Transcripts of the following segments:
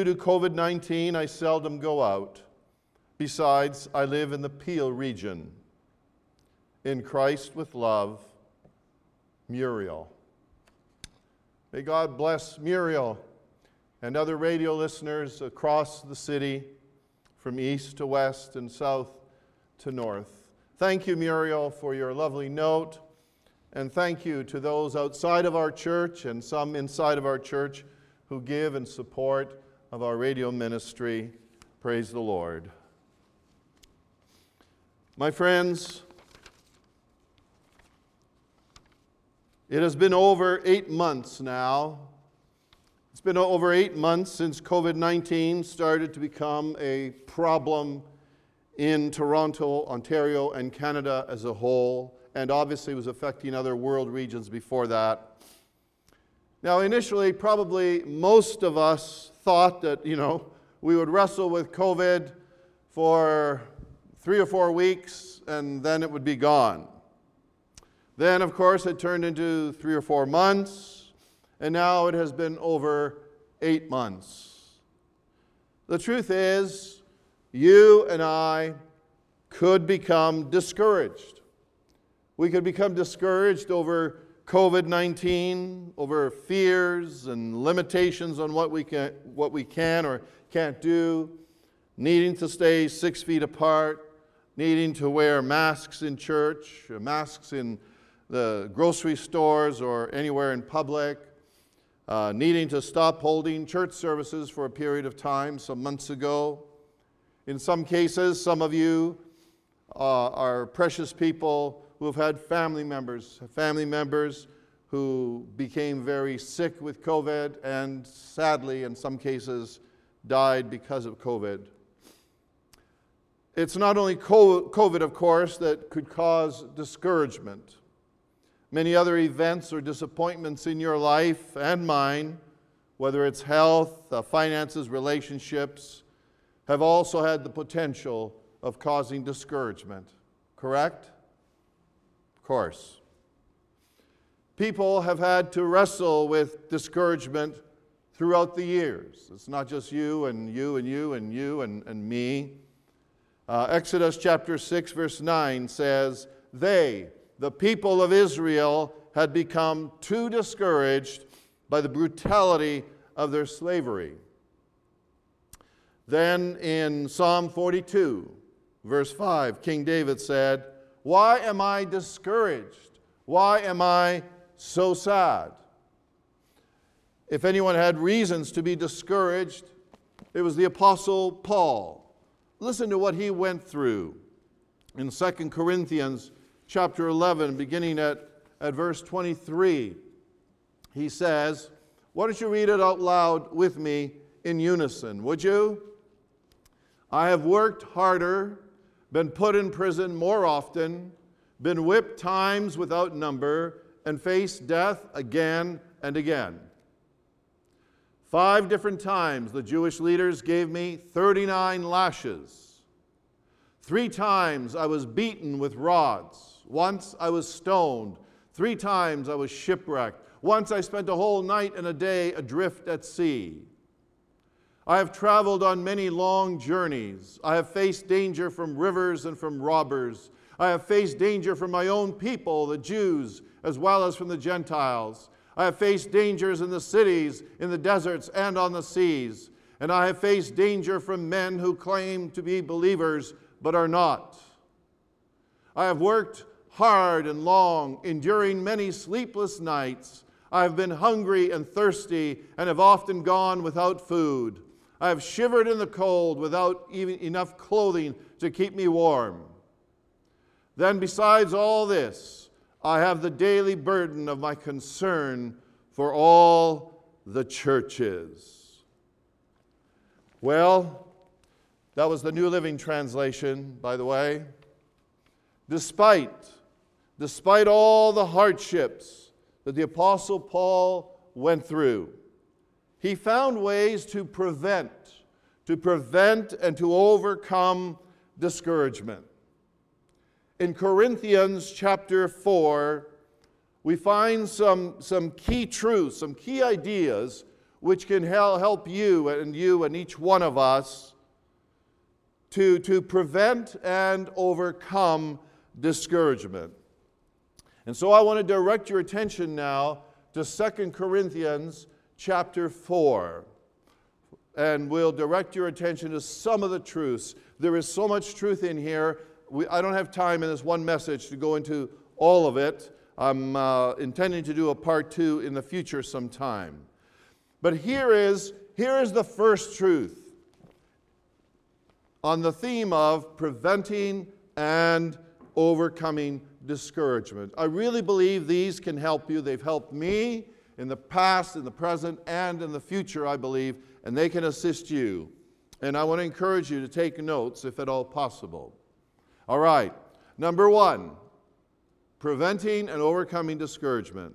Due to COVID 19, I seldom go out. Besides, I live in the Peel region. In Christ with love, Muriel. May God bless Muriel and other radio listeners across the city from east to west and south to north. Thank you, Muriel, for your lovely note. And thank you to those outside of our church and some inside of our church who give and support of our radio ministry. Praise the Lord. My friends, it has been over eight months now. It's been over eight months since COVID 19 started to become a problem in Toronto, Ontario, and Canada as a whole, and obviously was affecting other world regions before that. Now, initially, probably most of us thought that, you know, we would wrestle with COVID for three or four weeks and then it would be gone. Then, of course, it turned into three or four months, and now it has been over eight months. The truth is, you and I could become discouraged. We could become discouraged over COVID 19, over fears and limitations on what we, can, what we can or can't do, needing to stay six feet apart, needing to wear masks in church, masks in the grocery stores or anywhere in public, uh, needing to stop holding church services for a period of time some months ago. In some cases, some of you uh, are precious people who have had family members, family members who became very sick with COVID and sadly, in some cases, died because of COVID. It's not only COVID, of course, that could cause discouragement. Many other events or disappointments in your life and mine, whether it's health, uh, finances, relationships, have also had the potential of causing discouragement. Correct? Course. People have had to wrestle with discouragement throughout the years. It's not just you and you and you and you and, and me. Uh, Exodus chapter 6, verse 9 says, They, the people of Israel, had become too discouraged by the brutality of their slavery. Then in Psalm 42, verse 5, King David said, Why am I discouraged? Why am I so sad? If anyone had reasons to be discouraged, it was the Apostle Paul. Listen to what he went through in 2 Corinthians chapter 11, beginning at, at verse 23. He says, Why don't you read it out loud with me in unison, would you? I have worked harder, been put in prison more often, been whipped times without number, and faced death again and again. Five different times the Jewish leaders gave me 39 lashes. Three times I was beaten with rods. Once I was stoned. Three times I was shipwrecked. Once I spent a whole night and a day adrift at sea. I have traveled on many long journeys. I have faced danger from rivers and from robbers. I have faced danger from my own people, the Jews, as well as from the Gentiles. I have faced dangers in the cities, in the deserts, and on the seas. And I have faced danger from men who claim to be believers but are not. I have worked hard and long, enduring many sleepless nights. I have been hungry and thirsty and have often gone without food. I have shivered in the cold without even enough clothing to keep me warm. Then, besides all this, I have the daily burden of my concern for all the churches. Well, that was the New Living Translation, by the way. Despite, despite all the hardships that the Apostle Paul went through, he found ways to prevent, to prevent and to overcome discouragement in Corinthians chapter 4, we find some, some key truths, some key ideas which can help you and you and each one of us to, to prevent and overcome discouragement. And so I want to direct your attention now to 2 Corinthians chapter 4. And we'll direct your attention to some of the truths. There is so much truth in here. We, I don't have time in this one message to go into all of it. I'm uh, intending to do a part two in the future sometime. But here is, here is the first truth on the theme of preventing and overcoming discouragement. I really believe these can help you. They've helped me in the past, in the present, and in the future, I believe, and they can assist you. And I want to encourage you to take notes if at all possible. All right, number one, preventing and overcoming discouragement.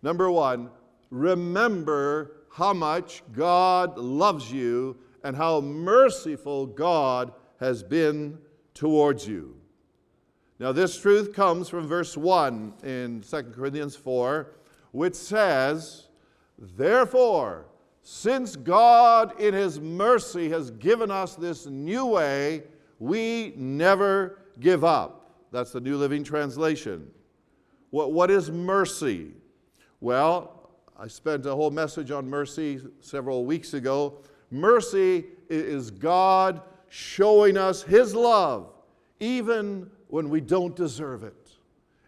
Number one, remember how much God loves you and how merciful God has been towards you. Now, this truth comes from verse 1 in 2 Corinthians 4, which says, Therefore, since God in His mercy has given us this new way, we never give up. That's the New Living Translation. What, what is mercy? Well, I spent a whole message on mercy several weeks ago. Mercy is God showing us His love, even when we don't deserve it.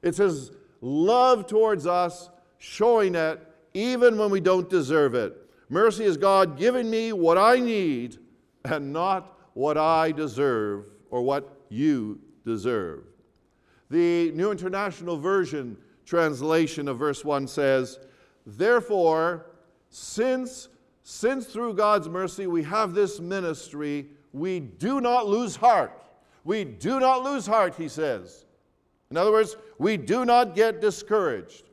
It's His love towards us, showing it even when we don't deserve it. Mercy is God giving me what I need and not what I deserve or what you deserve. The New International Version translation of verse 1 says, Therefore, since since through God's mercy we have this ministry, we do not lose heart. We do not lose heart, he says. In other words, we do not get discouraged.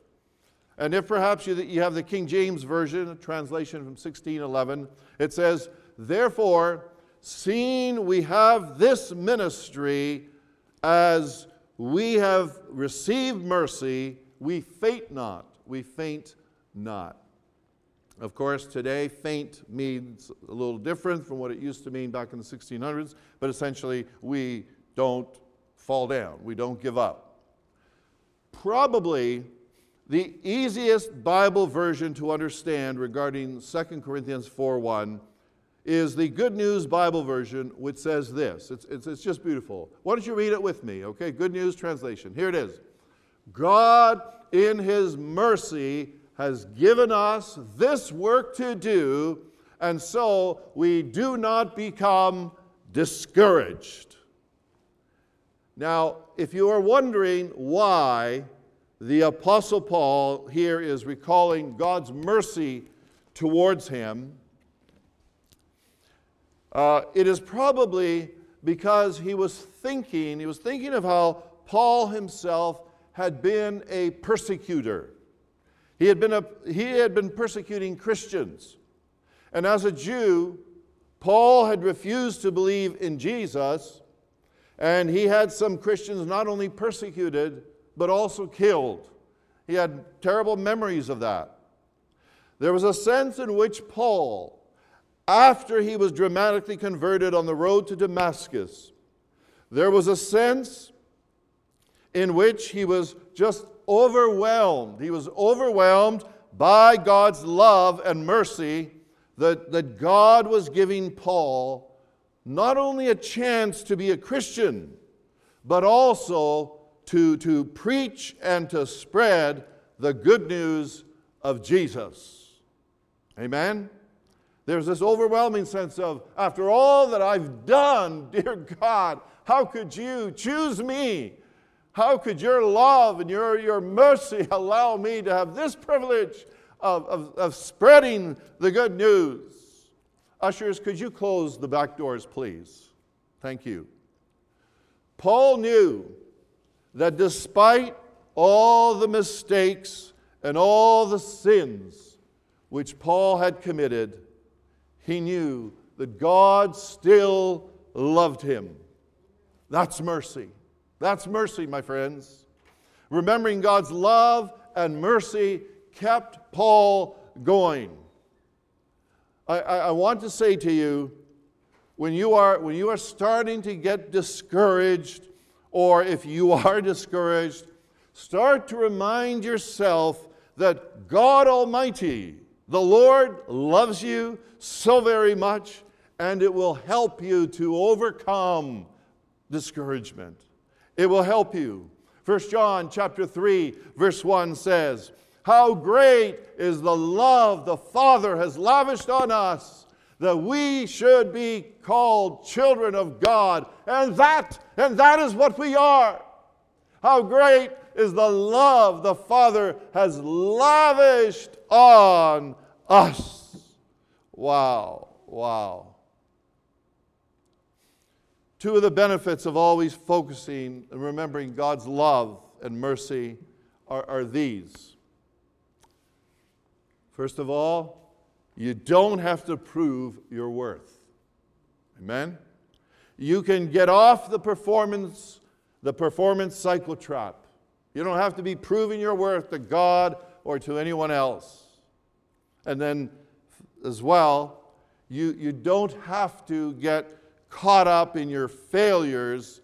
And if perhaps you, you have the King James Version, a translation from 1611, it says, Therefore, seeing we have this ministry, as we have received mercy, we faint not. We faint not. Of course, today, faint means a little different from what it used to mean back in the 1600s, but essentially, we don't fall down, we don't give up. Probably the easiest Bible version to understand regarding 2 Corinthians 4:1 is the Good News Bible version, which says this. It's, it's, it's just beautiful. Why don't you read it with me? Okay, Good News translation. Here it is God, in His mercy, has given us this work to do, and so we do not become discouraged. Now, if you are wondering why the Apostle Paul here is recalling God's mercy towards him, uh, it is probably because he was thinking, he was thinking of how Paul himself had been a persecutor. He had been, a, he had been persecuting Christians. And as a Jew, Paul had refused to believe in Jesus, and he had some Christians not only persecuted, but also killed. He had terrible memories of that. There was a sense in which Paul, after he was dramatically converted on the road to Damascus, there was a sense in which he was just overwhelmed. He was overwhelmed by God's love and mercy that, that God was giving Paul not only a chance to be a Christian, but also to, to preach and to spread the good news of Jesus. Amen? There's this overwhelming sense of, after all that I've done, dear God, how could you choose me how could your love and your, your mercy allow me to have this privilege of, of, of spreading the good news? Ushers, could you close the back doors, please? Thank you. Paul knew that despite all the mistakes and all the sins which Paul had committed, he knew that God still loved him. That's mercy. That's mercy, my friends. Remembering God's love and mercy kept Paul going. I, I, I want to say to you when you, are, when you are starting to get discouraged, or if you are discouraged, start to remind yourself that God Almighty, the Lord, loves you so very much, and it will help you to overcome discouragement. It will help you. 1 John chapter 3 verse 1 says, "How great is the love the Father has lavished on us that we should be called children of God." And that and that is what we are. How great is the love the Father has lavished on us. Wow, wow. Two of the benefits of always focusing and remembering God's love and mercy are, are these. First of all, you don't have to prove your worth. Amen? You can get off the performance, the performance cycle trap. You don't have to be proving your worth to God or to anyone else. And then, as well, you, you don't have to get caught up in your failures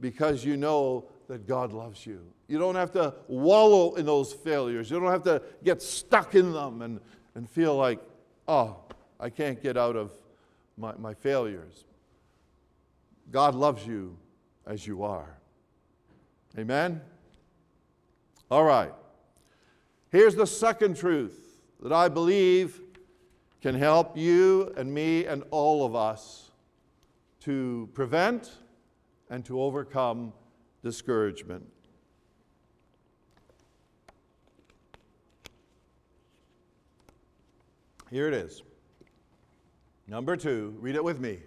because you know that God loves you. You don't have to wallow in those failures. You don't have to get stuck in them and, and feel like, oh, I can't get out of my, my failures. God loves you as you are. Amen? All right. Here's the second truth that I believe can help you and me and all of us to prevent and to overcome discouragement. Here it is. Number two, read it with me.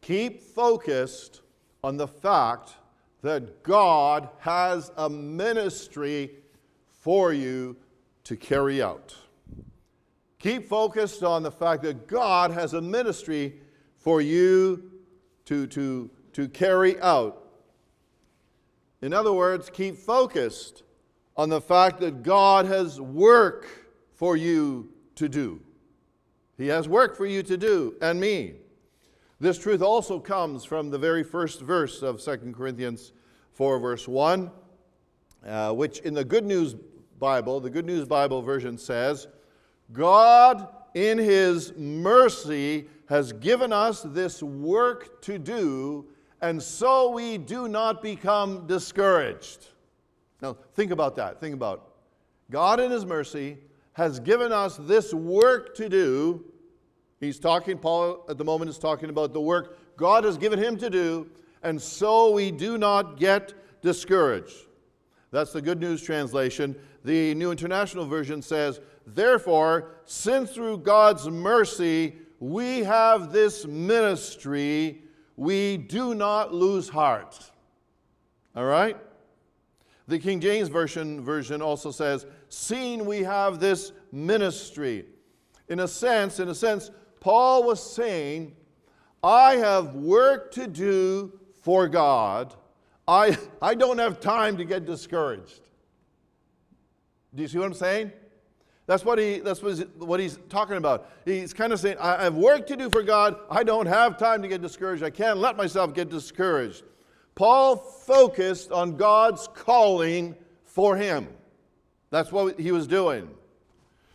Keep focused on the fact that God has a ministry for you to carry out. Keep focused on the fact that God has a ministry for you to, to, to carry out. In other words, keep focused on the fact that God has work for you to do. He has work for you to do, and me. This truth also comes from the very first verse of 2 Corinthians 4, verse 1, uh, which in the Good News Bible, the Good News Bible version says, God in His mercy has given us this work to do, and so we do not become discouraged. Now, think about that. Think about God in His mercy has given us this work to do. He's talking, Paul at the moment is talking about the work God has given him to do, and so we do not get discouraged. That's the Good News translation. The New International Version says, Therefore, since through God's mercy we have this ministry, we do not lose heart. All right? The King James Version, version also says, seeing we have this ministry. In a sense, in a sense, Paul was saying, I have work to do for God. I, I don't have time to get discouraged. Do you see what I'm saying? That's what, he, that's what he's, what he's talking about. He's kind of saying, I have work to do for God. I don't have time to get discouraged. I can't let myself get discouraged. Paul focused on God's calling for him. That's what he was doing.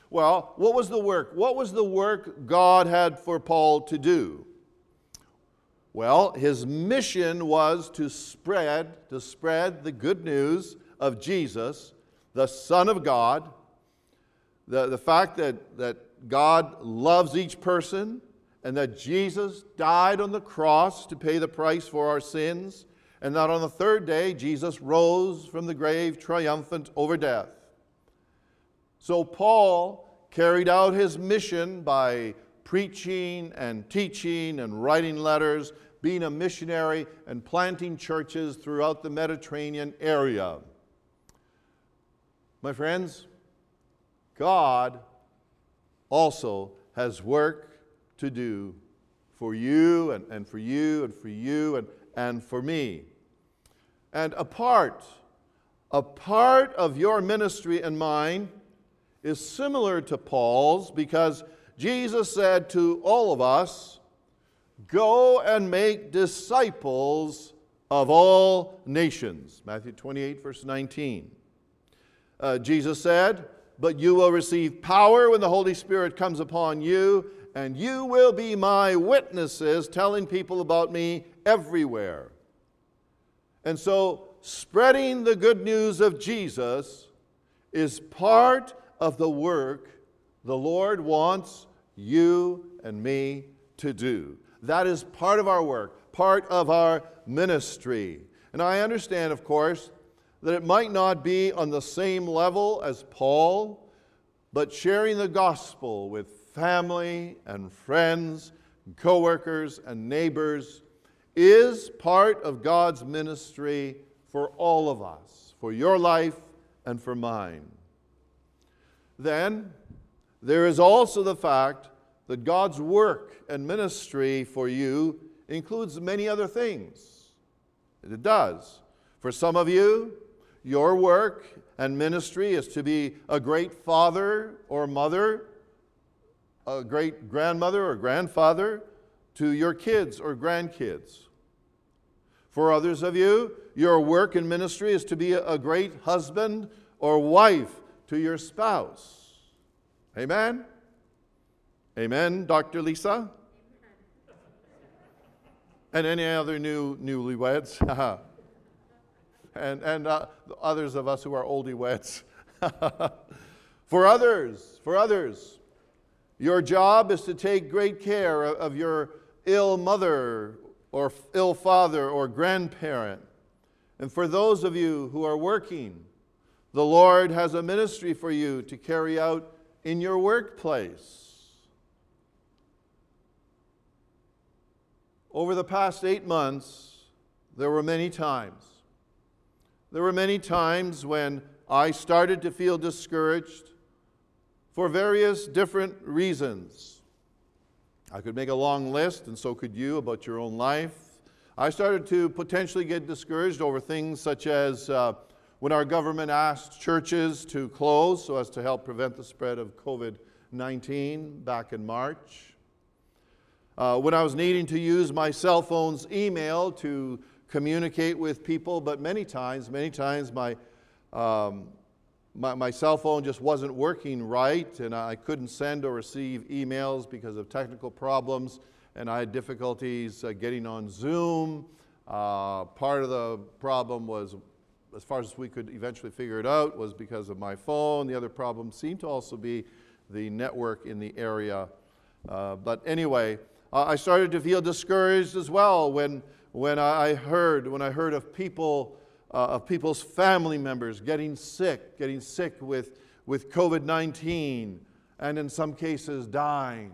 Well, what was the work? What was the work God had for Paul to do? Well, his mission was to spread, to spread the good news of Jesus, the Son of God, the, the fact that, that God loves each person and that Jesus died on the cross to pay the price for our sins, and that on the third day Jesus rose from the grave triumphant over death. So Paul carried out his mission by preaching and teaching and writing letters, being a missionary and planting churches throughout the Mediterranean area. My friends, God also has work to do for you and, and for you and for you and, and for me. And a part, a part of your ministry and mine is similar to Paul's because Jesus said to all of us, Go and make disciples of all nations. Matthew 28, verse 19. Uh, Jesus said, But you will receive power when the Holy Spirit comes upon you, and you will be my witnesses, telling people about me everywhere. And so, spreading the good news of Jesus is part of the work the Lord wants you and me to do. That is part of our work, part of our ministry. And I understand, of course, that it might not be on the same level as Paul, but sharing the gospel with family and friends, coworkers and neighbors is part of God's ministry for all of us, for your life and for mine. Then there is also the fact that God's work and ministry for you includes many other things. It does. For some of you, your work and ministry is to be a great father or mother, a great grandmother or grandfather to your kids or grandkids. For others of you, your work and ministry is to be a great husband or wife to your spouse. Amen? Amen, Dr. Lisa? And any other new newlyweds? and and uh, others of us who are oldie weds. for others, for others, your job is to take great care of your ill mother or ill father or grandparent. And for those of you who are working, the Lord has a ministry for you to carry out in your workplace. Over the past eight months, there were many times. There were many times when I started to feel discouraged for various different reasons. I could make a long list, and so could you, about your own life. I started to potentially get discouraged over things such as uh, when our government asked churches to close so as to help prevent the spread of COVID 19 back in March. Uh, when I was needing to use my cell phone's email to communicate with people, but many times, many times my, um, my, my, cell phone just wasn't working right, and I couldn't send or receive emails because of technical problems, and I had difficulties uh, getting on Zoom. Uh, part of the problem was as far as we could eventually figure it out, was because of my phone. The other problem seemed to also be the network in the area. Uh, but anyway, uh, I started to feel discouraged as well when, when I heard when I heard of people uh, of people's family members getting sick, getting sick with, with COVID 19, and in some cases dying.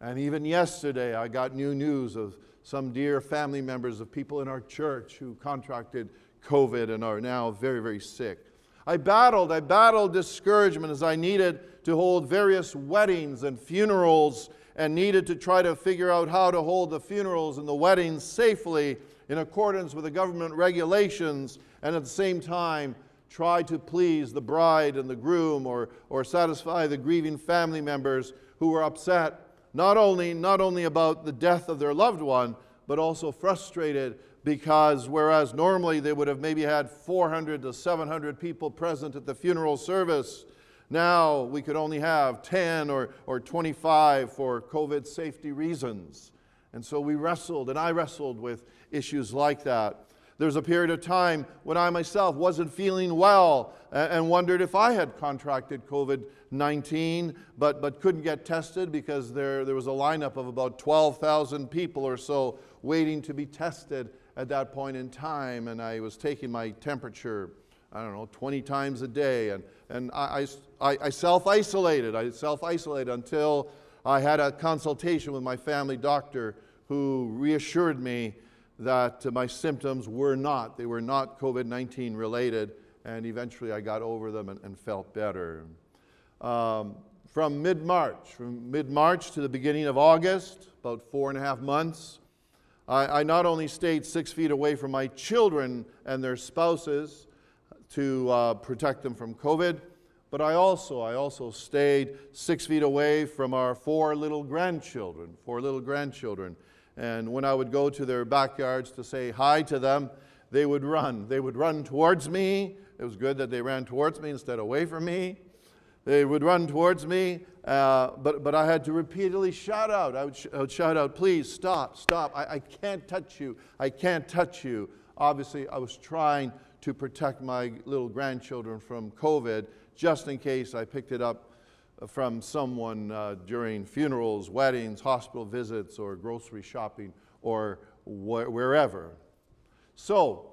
And even yesterday, I got new news of some dear family members of people in our church who contracted COVID and are now very, very sick. I battled, I battled discouragement as I needed to hold various weddings and funerals and needed to try to figure out how to hold the funerals and the weddings safely in accordance with the government regulations and at the same time try to please the bride and the groom or, or satisfy the grieving family members who were upset not only, not only about the death of their loved one, but also frustrated because whereas normally they would have maybe had 400 to 700 people present at the funeral service, now we could only have 10 or, or 25 for COVID safety reasons. And so we wrestled, and I wrestled with issues like that. There's a period of time when I myself wasn't feeling well and wondered if I had contracted COVID 19, but, but couldn't get tested because there, there was a lineup of about 12,000 people or so waiting to be tested at that point in time, and I was taking my temperature, I don't know, 20 times a day, and, and I, I, I self isolated. I self isolated until I had a consultation with my family doctor who reassured me that my symptoms were not, they were not COVID 19 related, and eventually I got over them and, and felt better. Um, from mid March, from mid March to the beginning of August, about four and a half months, I, I not only stayed six feet away from my children and their spouses to uh, protect them from COVID, But I also, I also stayed six feet away from our four little grandchildren, four little grandchildren. And when I would go to their backyards to say hi to them, they would run. They would run towards me. It was good that they ran towards me instead of away from me. They would run towards me, uh, but, but I had to repeatedly shout out. I would, sh- I would shout out, please stop, stop. I, I can't touch you. I can't touch you. Obviously, I was trying to protect my little grandchildren from COVID just in case I picked it up from someone uh, during funerals, weddings, hospital visits, or grocery shopping, or wh- wherever. So,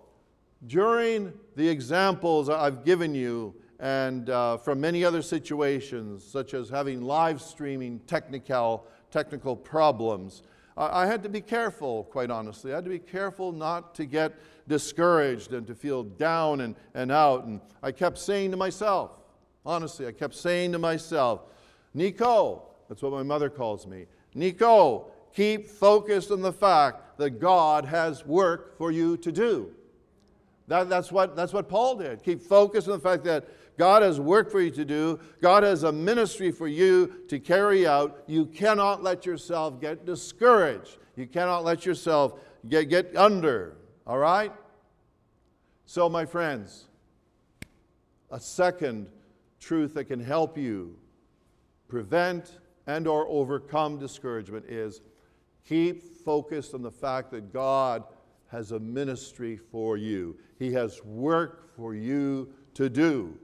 during the examples I've given you, and uh, from many other situations, such as having live streaming technical, technical problems, I, I had to be careful, quite honestly. I had to be careful not to get discouraged and to feel down and, and out. And I kept saying to myself, honestly, I kept saying to myself, Nico, that's what my mother calls me, Nico, keep focused on the fact that God has work for you to do. That, that's, what, that's what Paul did. Keep focused on the fact that God has work for you to do, God has a ministry for you to carry out. You cannot let yourself get discouraged. You cannot let yourself get, get under. All right? So, my friends, a second truth that can help you prevent and or overcome discouragement is keep focused on the fact that God has a ministry for you. He has work for you to do.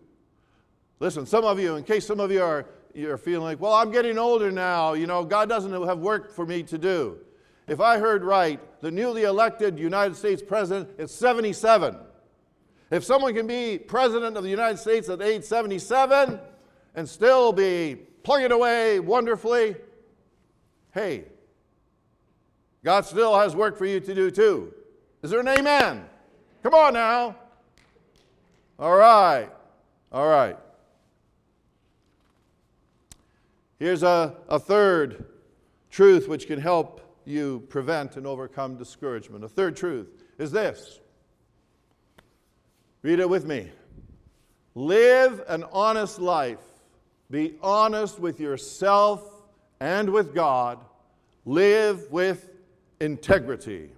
Listen, some of you, in case some of you are you're feeling like, well, I'm getting older now, you know, God doesn't have work for me to do. If I heard right, the newly elected United States president is 77. If someone can be president of the United States at age 77 and still be plugging away wonderfully, hey, God still has work for you to do too. Is there an amen? Come on now. All right. All right. Here's a, a third truth which can help you prevent and overcome discouragement. A third truth is this read it with me. Live an honest life. Be honest with yourself and with God. Live with integrity.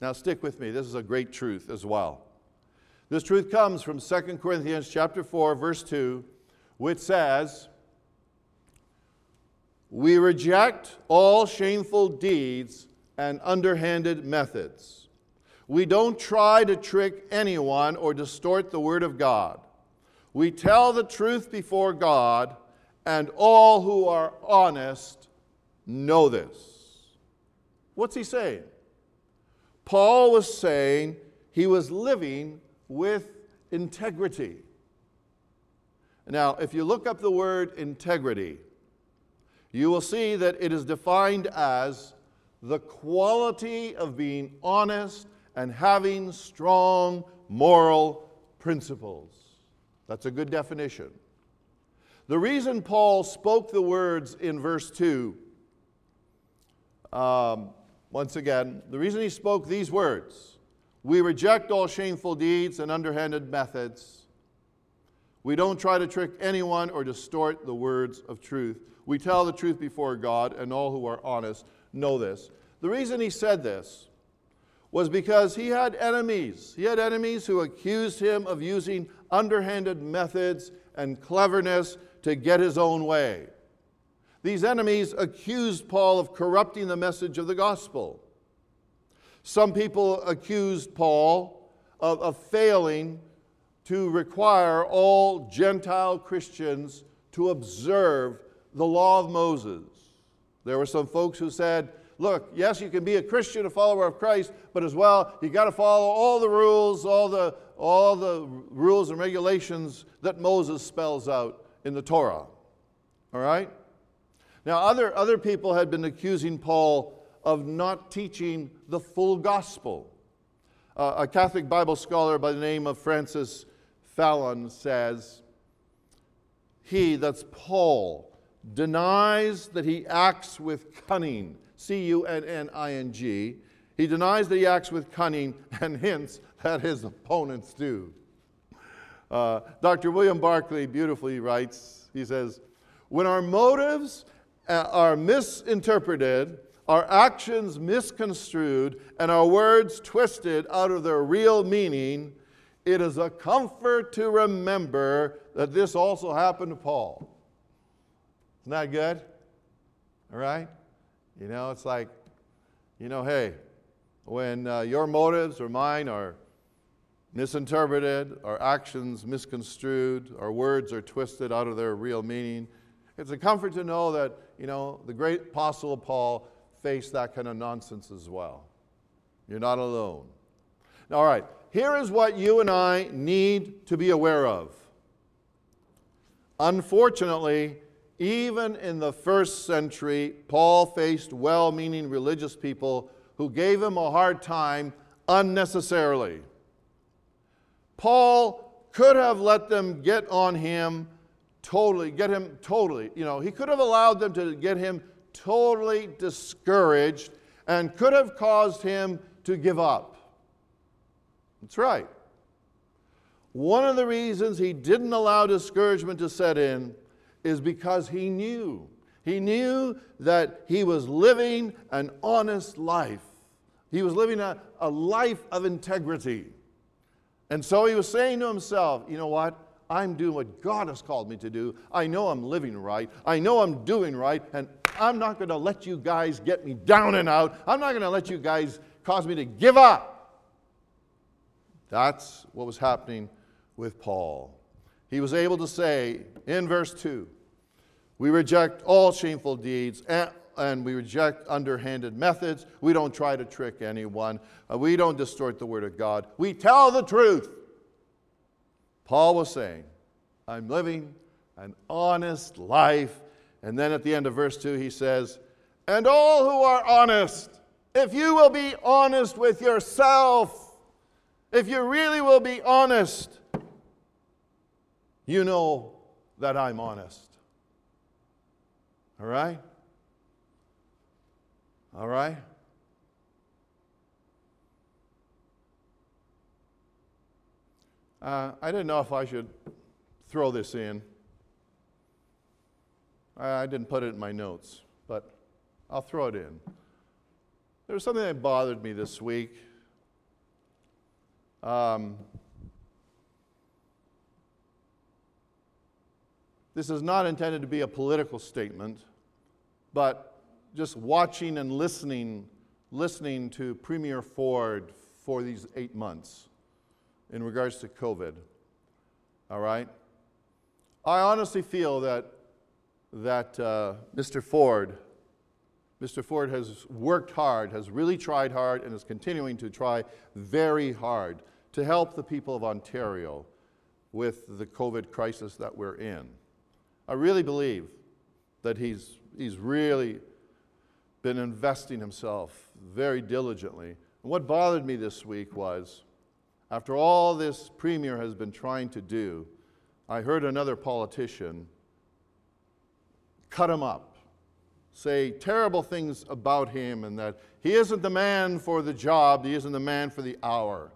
Now stick with me. This is a great truth as well. This truth comes from 2 Corinthians chapter 4 verse 2 which says we reject all shameful deeds and underhanded methods. We don't try to trick anyone or distort the Word of God. We tell the truth before God, and all who are honest know this. What's he saying? Paul was saying he was living with integrity. Now, if you look up the word integrity, you will see that it is defined as the quality of being honest and having strong moral principles. That's a good definition. The reason Paul spoke the words in verse 2, um, once again, the reason he spoke these words, we reject all shameful deeds and underhanded methods. We don't try to trick anyone or distort the words of truth. We tell the truth before God, and all who are honest know this. The reason he said this was because he had enemies. He had enemies who accused him of using underhanded methods and cleverness to get his own way. These enemies accused Paul of corrupting the message of the gospel. Some people accused Paul of, of failing to require all Gentile Christians to observe the law of Moses. There were some folks who said, look, yes, you can be a Christian, a follower of Christ, but as well, you got to follow all the rules, all the, all the rules and regulations that Moses spells out in the Torah. All right? Now, other, other people had been accusing Paul of not teaching the full gospel. Uh, a Catholic Bible scholar by the name of Francis Fallon says, He, that's Paul, denies that he acts with cunning. C U N N I N G. He denies that he acts with cunning and hints that his opponents do. Uh, Dr. William Barclay beautifully writes, he says, When our motives uh, are misinterpreted, our actions misconstrued, and our words twisted out of their real meaning, it is a comfort to remember that this also happened to Paul. Isn't that good? All right? You know, it's like, you know, hey, when uh, your motives or mine are misinterpreted, our actions misconstrued, our words are twisted out of their real meaning, it's a comfort to know that, you know, the great apostle Paul faced that kind of nonsense as well. You're not alone. All right, here is what you and I need to be aware of. Unfortunately, even in the first century, Paul faced well meaning religious people who gave him a hard time unnecessarily. Paul could have let them get on him totally, get him totally, you know, he could have allowed them to get him totally discouraged and could have caused him to give up. That's right. One of the reasons he didn't allow discouragement to set in is because he knew. He knew that he was living an honest life. He was living a, a life of integrity. And so he was saying to himself, you know what? I'm doing what God has called me to do. I know I'm living right. I know I'm doing right. And I'm not going to let you guys get me down and out. I'm not going to let you guys cause me to give up. That's what was happening with Paul. He was able to say in verse 2 we reject all shameful deeds and, and we reject underhanded methods. We don't try to trick anyone. Uh, we don't distort the word of God. We tell the truth. Paul was saying, I'm living an honest life. And then at the end of verse 2, he says, And all who are honest, if you will be honest with yourself, if you really will be honest, you know that I'm honest. All right? All right? Uh, I didn't know if I should throw this in. I, I didn't put it in my notes, but I'll throw it in. There was something that bothered me this week. Um, This is not intended to be a political statement, but just watching and listening, listening to Premier Ford for these eight months in regards to COVID. All right? I honestly feel that, that uh, Mr. Ford, Mr. Ford has worked hard, has really tried hard, and is continuing to try very hard to help the people of Ontario with the COVID crisis that we're in. I really believe that he's, he's really been investing himself very diligently. And what bothered me this week was after all this premier has been trying to do, I heard another politician cut him up, say terrible things about him, and that he isn't the man for the job, he isn't the man for the hour.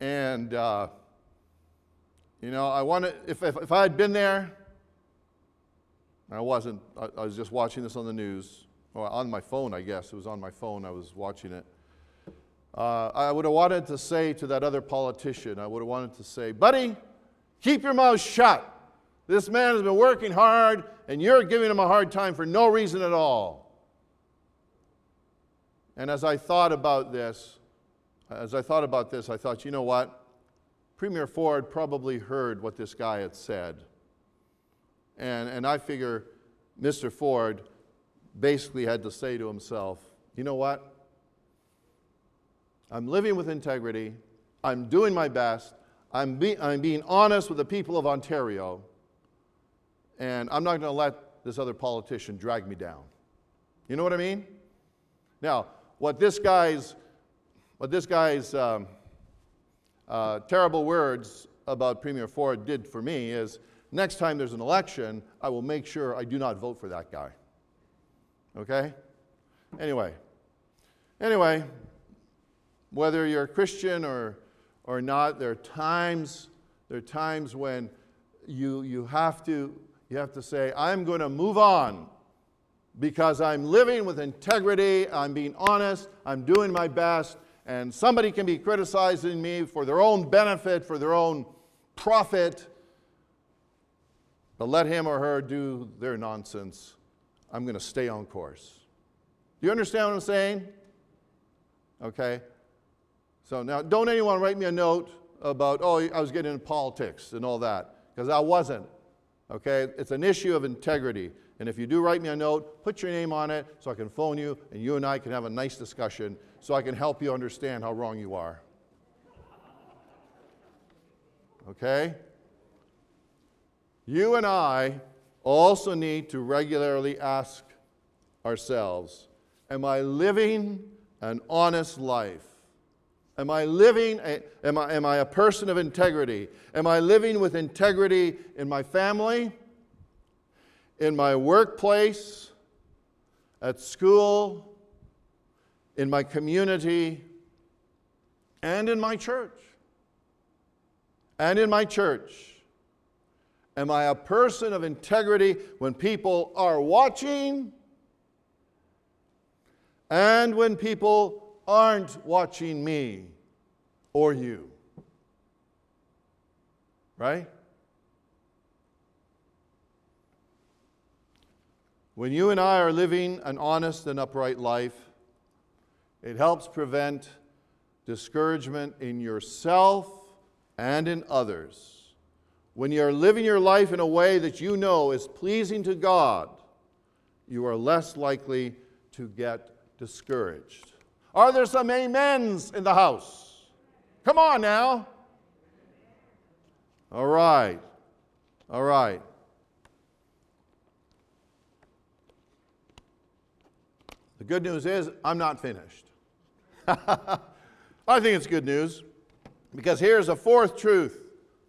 And, uh, you know, I want to, if, if, if I had been there, I wasn't, I, I was just watching this on the news, or on my phone, I guess. It was on my phone, I was watching it. Uh, I would have wanted to say to that other politician, I would have wanted to say, buddy, keep your mouth shut. This man has been working hard, and you're giving him a hard time for no reason at all. And as I thought about this, as I thought about this, I thought, you know what? Premier Ford probably heard what this guy had said. And, and I figure Mr. Ford basically had to say to himself, you know what? I'm living with integrity. I'm doing my best. I'm, be, I'm being honest with the people of Ontario. And I'm not going to let this other politician drag me down. You know what I mean? Now, what this guy's, what this guy's um, uh, terrible words about Premier Ford did for me is next time there's an election, I will make sure I do not vote for that guy. Okay? Anyway, anyway, whether you're a Christian or, or not, there are times there are times when you, you, have to, you have to say, I'm going to move on because I'm living with integrity, I'm being honest, I'm doing my best, and somebody can be criticizing me for their own benefit, for their own profit, but let him or her do their nonsense. I'm going to stay on course. Do you understand what I'm saying? Okay? So now, don't anyone write me a note about, oh, I was getting into politics and all that, because I wasn't. Okay? It's an issue of integrity. And if you do write me a note, put your name on it so I can phone you and you and I can have a nice discussion so I can help you understand how wrong you are. Okay? You and I also need to regularly ask ourselves Am I living an honest life? Am I living, a, am, I, am I a person of integrity? Am I living with integrity in my family, in my workplace, at school, in my community, and in my church? And in my church. Am I a person of integrity when people are watching and when people aren't watching me or you? Right? When you and I are living an honest and upright life, it helps prevent discouragement in yourself and in others. When you're living your life in a way that you know is pleasing to God, you are less likely to get discouraged. Are there some amens in the house? Come on now. All right. All right. The good news is, I'm not finished. I think it's good news because here's a fourth truth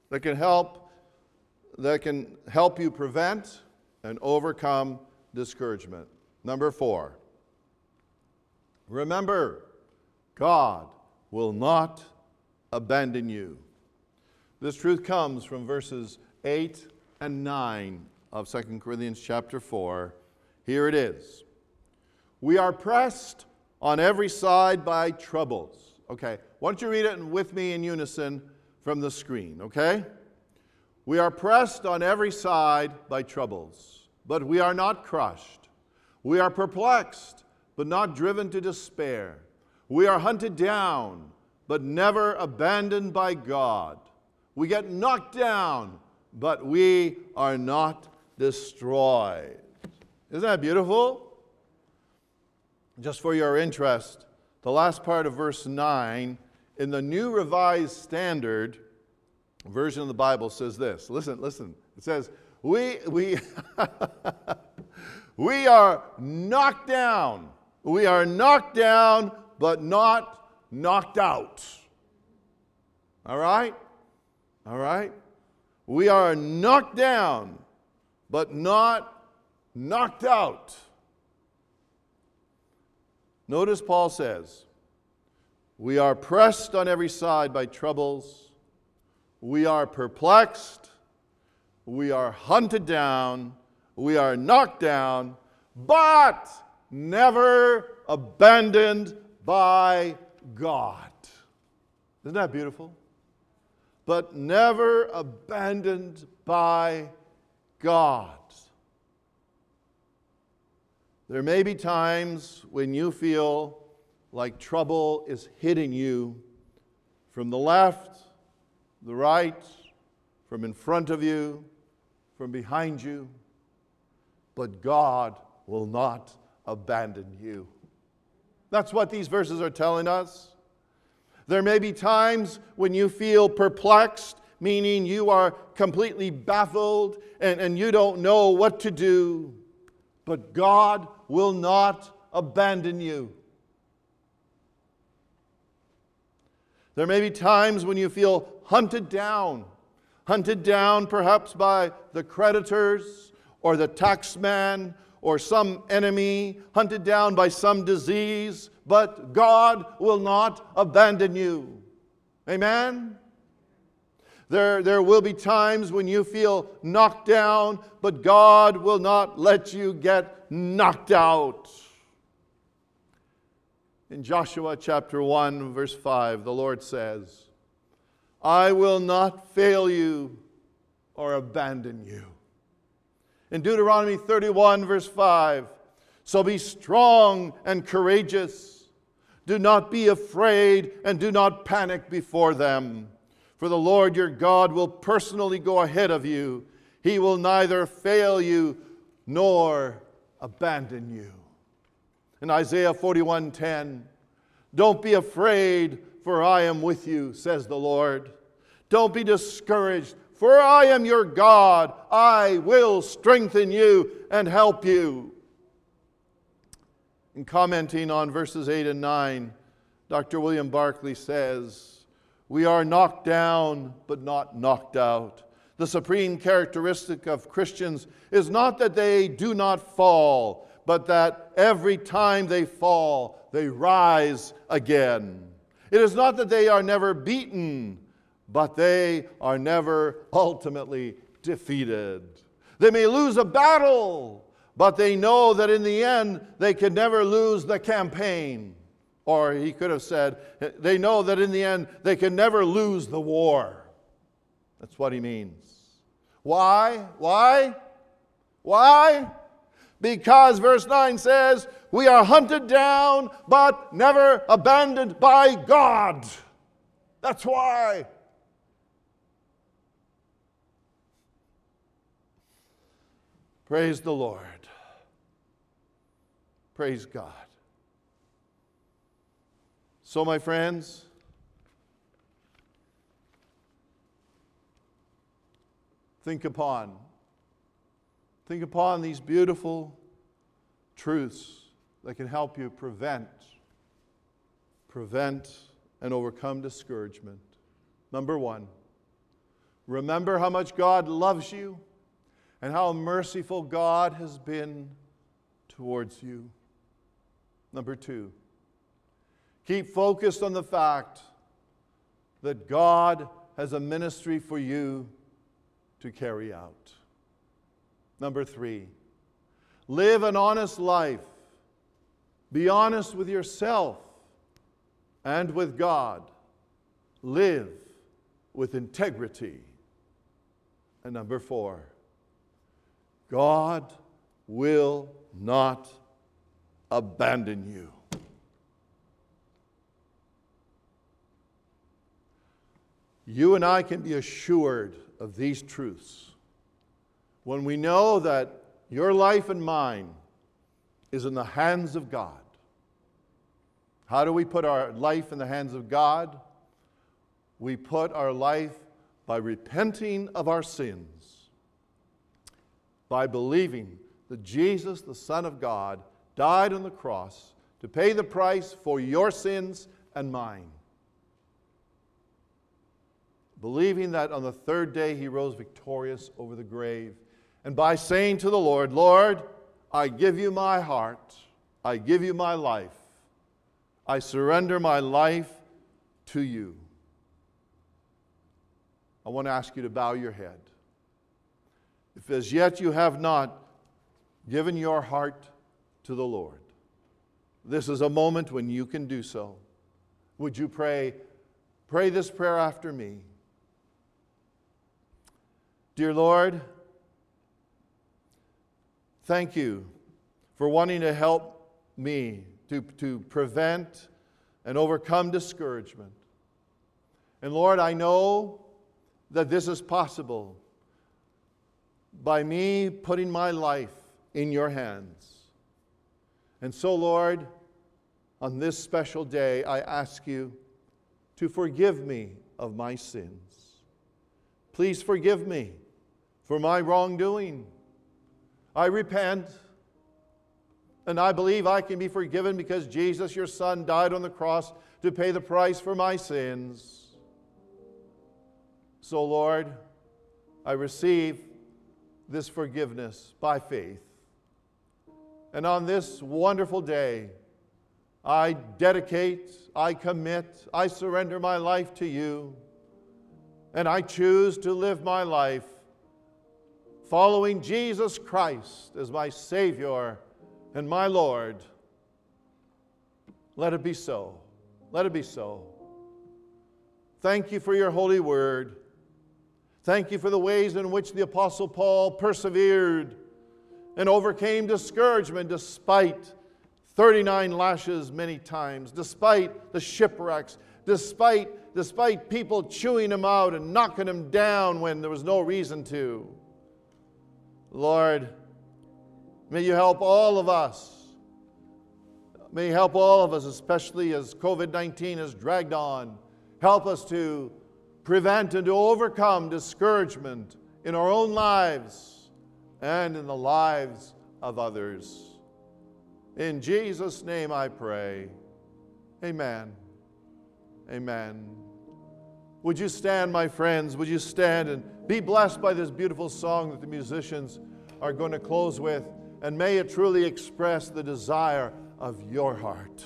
that can help that can help you prevent and overcome discouragement. Number four, remember, God will not abandon you. This truth comes from verses 8 and 9 of 2 Corinthians chapter 4. Here it is. We are pressed on every side by troubles. Okay, why don't you read it with me in unison from the screen, okay? We are pressed on every side by troubles, but we are not crushed. We are perplexed, but not driven to despair. We are hunted down, but never abandoned by God. We get knocked down, but we are not destroyed. Isn't that beautiful? Just for your interest, the last part of verse 9 in the New Revised Standard version of the Bible says this. Listen, listen. It says, We, we, we are knocked down. We are knocked down, but not knocked out. All right? All right? We are knocked down, but not knocked out. Notice Paul says, We are pressed on every side by troubles we are perplexed, we are hunted down, we are knocked down, but never abandoned by God. Isn't that beautiful? But never abandoned by God. There may be times when you feel like trouble is hitting you from the left, the right, from in front of you, from behind you, but God will not abandon you. That's what these verses are telling us. There may be times when you feel perplexed, meaning you are completely baffled and, and you don't know what to do, but God will not abandon you. There may be times when you feel hunted down, hunted down perhaps by the creditors or the taxman or some enemy, hunted down by some disease, but God will not abandon you. Amen? There, there will be times when you feel knocked down, but God will not let you get knocked out. In Joshua chapter 1, verse 5, the Lord says, I will not fail you or abandon you. In Deuteronomy 31, verse 5, so be strong and courageous. Do not be afraid and do not panic before them. For the Lord your God will personally go ahead of you. He will neither fail you nor abandon you. In Isaiah 41:10, don't be afraid, for I am with you, says the Lord. Don't be discouraged, for I am your God. I will strengthen you and help you. In commenting on verses 8 and 9, Dr. William Barclay says, We are knocked down, but not knocked out. The supreme characteristic of Christians is not that they do not fall, but that every time they fall, they rise again. It is not that they are never beaten, but they are never ultimately defeated. They may lose a battle, but they know that in the end they can never lose the campaign. Or he could have said, they know that in the end they can never lose the war. That's what he means. Why? Why? Why? Because verse 9 says, We are hunted down, but never abandoned by God. That's why. Praise the Lord. Praise God. So, my friends, think upon think upon these beautiful truths that can help you prevent prevent and overcome discouragement. Number 1, remember how much God loves you and how merciful God has been towards you. Number 2, keep focused on the fact that God has a ministry for you to carry out. Number three, live an honest life. Be honest with yourself and with God. Live with integrity. And number four, God will not abandon you. You and I can be assured of these truths when we know that your life and mine is in the hands of God. How do we put our life in the hands of God? We put our life by repenting of our sins, by believing that Jesus, the Son of God, died on the cross to pay the price for your sins and mine. Believing that on the third day he rose victorious over the grave and by saying to the Lord, Lord, I give you my heart, I give you my life, I surrender my life to you. I want to ask you to bow your head. If as yet you have not given your heart to the Lord, this is a moment when you can do so. Would you pray? Pray this prayer after me. Dear Lord, Thank you for wanting to help me to, to prevent and overcome discouragement. And Lord, I know that this is possible by me putting my life in your hands. And so, Lord, on this special day, I ask you to forgive me of my sins. Please forgive me for my wrongdoing. I repent. And I believe I can be forgiven because Jesus, your Son, died on the cross to pay the price for my sins. So, Lord, I receive this forgiveness by faith. And on this wonderful day, I dedicate, I commit, I surrender my life to you. And I choose to live my life following Jesus Christ as my Savior and my Lord. Let it be so. Let it be so. Thank you for your holy word. Thank you for the ways in which the Apostle Paul persevered and overcame discouragement despite 39 lashes many times, despite the shipwrecks, despite, despite people chewing him out and knocking him down when there was no reason to. Lord, may you help all of us. May you help all of us, especially as COVID 19 has dragged on. Help us to prevent and to overcome discouragement in our own lives and in the lives of others. In Jesus' name I pray. Amen. Amen. Would you stand, my friends? Would you stand and be blessed by this beautiful song that the musicians are going to close with? And may it truly express the desire of your heart.